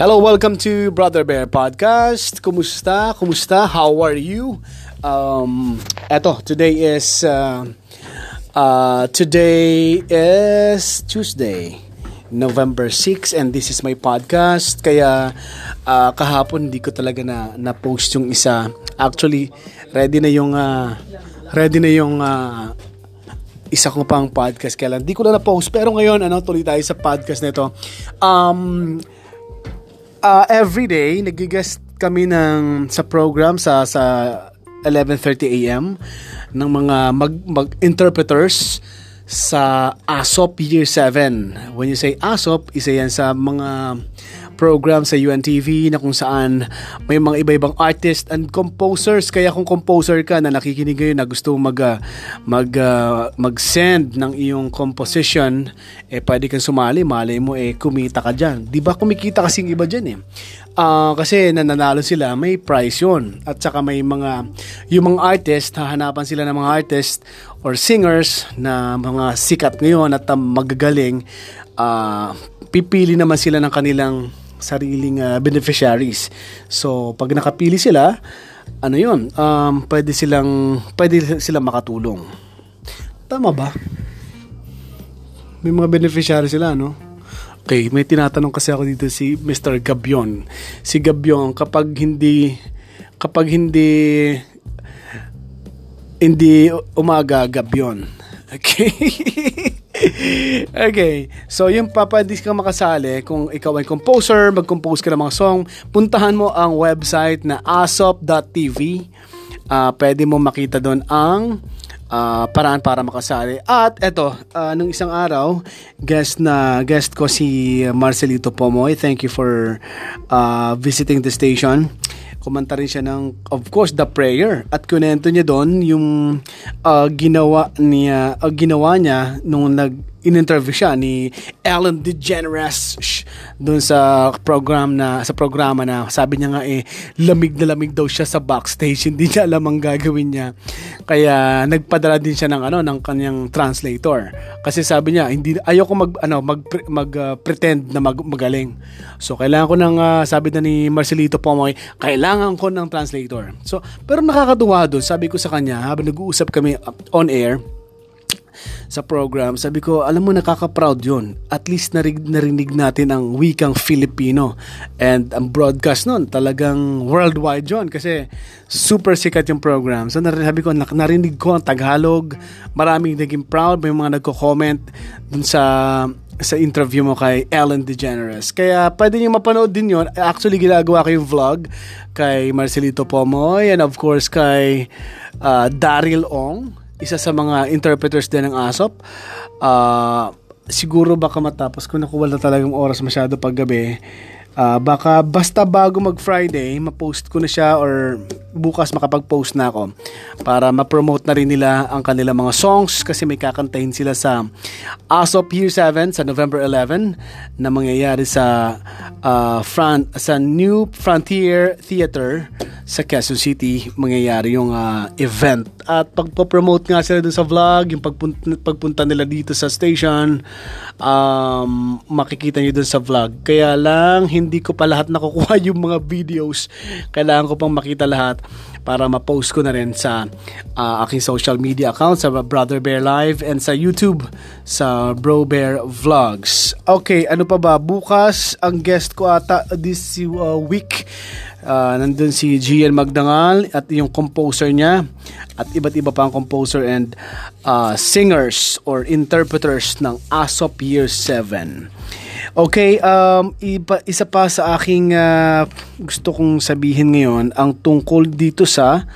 Hello, welcome to Brother Bear Podcast. Kumusta? Kumusta? How are you? Um, eto, today is uh, uh, today is Tuesday, November 6 and this is my podcast. Kaya uh, kahapon hindi ko talaga na na-post yung isa. Actually, ready na yung uh, ready na yung uh, isa ko pang podcast kaya lang. Di ko na na-post. Pero ngayon, ano, tuloy tayo sa podcast nito. Um, uh, every day, nagigest kami ng, sa program sa, sa 11.30 a.m. ng mga mag, mag-interpreters sa ASOP Year 7. When you say ASOP, isa yan sa mga program sa UNTV na kung saan may mga iba-ibang artist and composers. Kaya kung composer ka na nakikinig ngayon na gusto mag, uh, mag, uh, mag-send ng iyong composition, eh pwede kang sumali. Malay mo eh kumita ka dyan. Di ba kumikita kasing iba dyan eh. Uh, kasi nananalo sila, may prize yon At saka may mga, yung mga artist, hahanapan sila ng mga artist or singers na mga sikat ngayon at magagaling, uh, pipili naman sila ng kanilang sariling uh, beneficiaries. So, pag nakapili sila, ano yun, um, pwede silang, pwede silang makatulong. Tama ba? May mga beneficiaries sila, no? Okay, may tinatanong kasi ako dito si Mr. Gabion. Si Gabion, kapag hindi, kapag hindi, hindi umaga, Gabion. Okay? okay. So, yung papadis kang makasali, kung ikaw ay composer, mag-compose ka ng mga song, puntahan mo ang website na asop.tv. Uh, ah, pwede mo makita doon ang uh, paraan para makasali. At eto, uh, nung isang araw, guest na guest ko si Marcelito Pomoy. Thank you for uh, visiting the station kumanta rin siya ng of course The Prayer. At kunento niya doon yung uh, ginawa niya uh, ginawa niya nung nag in-interview siya ni Ellen DeGeneres doon sa program na sa programa na sabi niya nga eh lamig na lamig daw siya sa backstage. Hindi niya alam ang gagawin niya. Kaya nagpadala din siya ng ano ng kanyang translator. Kasi sabi niya hindi ayoko mag ano mag mag uh, pretend na mag, magaling. So kailangan ko ng uh, sabi na ni Marcelito Pomoy kailangan ko ng translator. So pero nakakatuwa doon sabi ko sa kanya habang nag-uusap kami on air sa program, sabi ko, alam mo, nakaka-proud yun. At least narig, narinig natin ang wikang Filipino. And ang broadcast nun, talagang worldwide yun. Kasi super sikat yung program. So sabi ko, narinig ko ang Tagalog. Maraming naging proud. May mga nagko-comment dun sa sa interview mo kay Ellen DeGeneres. Kaya pwede niyo mapanood din yon. Actually, ginagawa ko yung vlog kay Marcelito Pomoy and of course kay uh, Daryl Ong isa sa mga interpreters din ng ASOP. Uh, siguro baka matapos kung nakuha na talagang oras masyado paggabi, uh, baka basta bago mag Friday, ma-post ko na siya or bukas makapag-post na ako para ma-promote na rin nila ang kanilang mga songs kasi may kakantahin sila sa ASOP Year 7 sa November 11 na mangyayari sa uh, front sa New Frontier Theater sa Quezon City mangyayari yung uh, event. At pagpo-promote nga sila dun sa vlog yung pagpunta, pagpunta nila dito sa station um, makikita nyo dun sa vlog. Kaya lang hindi ko pa lahat nakukuha yung mga videos. Kailangan ko pang makita lahat para ma-post ko na rin sa uh, aking social media account sa Brother Bear Live and sa YouTube sa Bro Bear Vlogs. Okay ano pa ba? Bukas ang guest ko ata this uh, week uh, nandun si GN Magdangal at yung composer niya at iba't iba pa ang composer and uh, singers or interpreters ng ASOP Year 7. Okay, um, iba, isa pa sa aking uh, gusto kong sabihin ngayon ang tungkol dito sa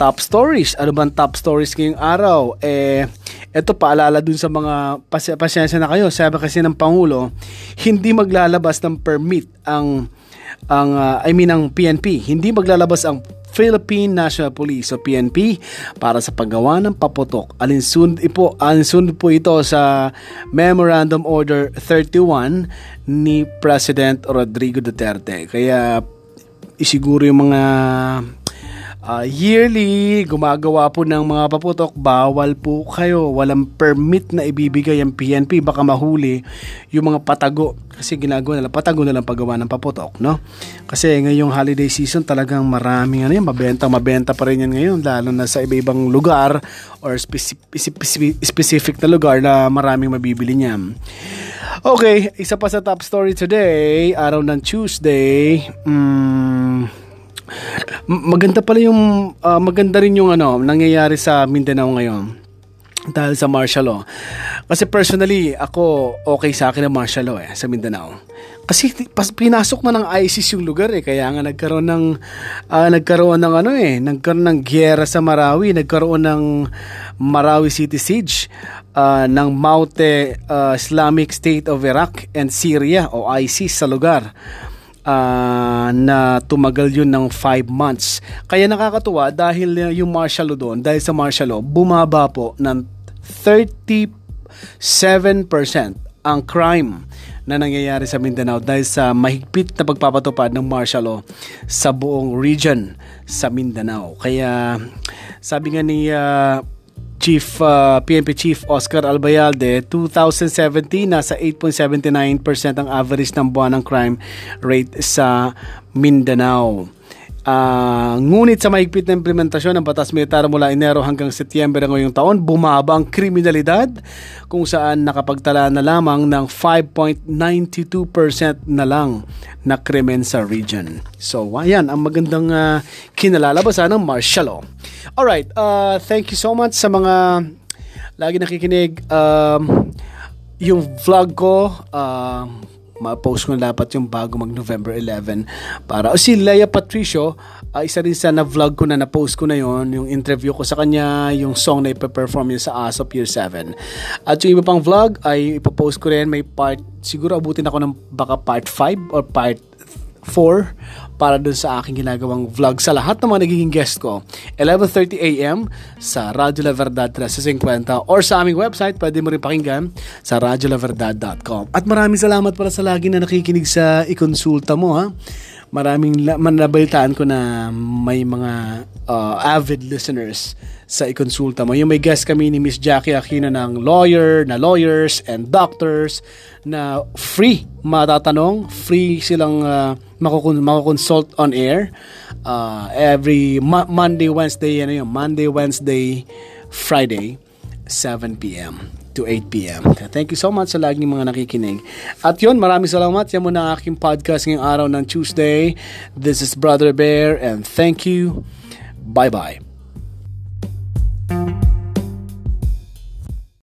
top stories. Ano bang top stories ngayong araw? Eh, eto paalala dun sa mga pas- pasyensya na kayo. Sabi kasi ng Pangulo, hindi maglalabas ng permit ang ang uh, I mean ang PNP. Hindi maglalabas ang Philippine National Police o PNP para sa paggawa ng paputok. Alinsunod po, alinsunod po ito sa Memorandum Order 31 ni President Rodrigo Duterte. Kaya isiguro yung mga uh, yearly, gumagawa po ng mga paputok, bawal po kayo. Walang permit na ibibigay ang PNP. Baka mahuli yung mga patago. Kasi ginagawa nila, patago na lang paggawa ng paputok, no? Kasi ngayong holiday season, talagang maraming ano yan, mabenta, mabenta pa rin yan ngayon, lalo na sa iba-ibang lugar or specific, specific na lugar na maraming mabibili niyan. Okay, isa pa sa top story today, araw ng Tuesday. Mm, maganda pala yung uh, maganda rin yung ano nangyayari sa Mindanao ngayon dahil sa martial law. Kasi personally, ako okay sa akin ang martial law eh, sa Mindanao. Kasi pas, pinasok na ng ISIS yung lugar eh, kaya nga nagkaroon ng uh, nagkaroon ng ano eh, nagkaroon ng giyera sa Marawi, nagkaroon ng Marawi City Siege uh, ng Maute uh, Islamic State of Iraq and Syria o ISIS sa lugar uh, na tumagal yun ng 5 months. Kaya nakakatuwa dahil yung martial law doon, dahil sa martial law, bumaba po ng 37% ang crime na nangyayari sa Mindanao dahil sa mahigpit na pagpapatupad ng martial law sa buong region sa Mindanao. Kaya sabi nga ni uh, Chief uh, PNP Chief Oscar Albayalde, 2017 nasa 8.79% ang average ng buwan ng crime rate sa Mindanao. Uh, ngunit sa mahigpit na implementasyon ng batas militar mula Enero hanggang Setyembre ngayong taon, bumaba ang kriminalidad kung saan nakapagtala na lamang ng 5.92% na lang na krimen sa region. So, ayan, ang magandang uh, kinalalabasan ng martial law. Alright, uh, thank you so much sa mga lagi nakikinig. Um, yung vlog ko, uh, ma-post ko na dapat yung bago mag November 11 para o si Leia Patricio uh, isa rin sa na-vlog ko na na-post ko na yon yung interview ko sa kanya yung song na ipa-perform niya sa ASOP Year 7 at yung iba pang vlog ay ipopost ko rin may part siguro abutin ako ng baka part 5 or part 4 para dun sa aking ginagawang vlog sa lahat ng mga nagiging guest ko. 11.30 a.m. sa Radyo La Verdad 1350 or sa aming website, pwede mo rin pakinggan sa radyolaverdad.com. At maraming salamat pala sa lagi na nakikinig sa ikonsulta mo ha. Maraming la- manabalitaan ko na may mga uh, avid listeners sa ikonsulta mo. Yung may guest kami ni Miss Jackie Aquino ng lawyer, na lawyers and doctors na free matatanong, free silang uh, makukon- makukonsult on air uh, every Ma- Monday, Wednesday, ano yun, Monday, Wednesday, Friday, 7 p.m. to 8 p.m. Thank you so much sa laging mga nakikinig. At yun, maraming salamat. Yan muna ang aking podcast ngayong araw ng Tuesday. This is Brother Bear and thank you. Bye-bye.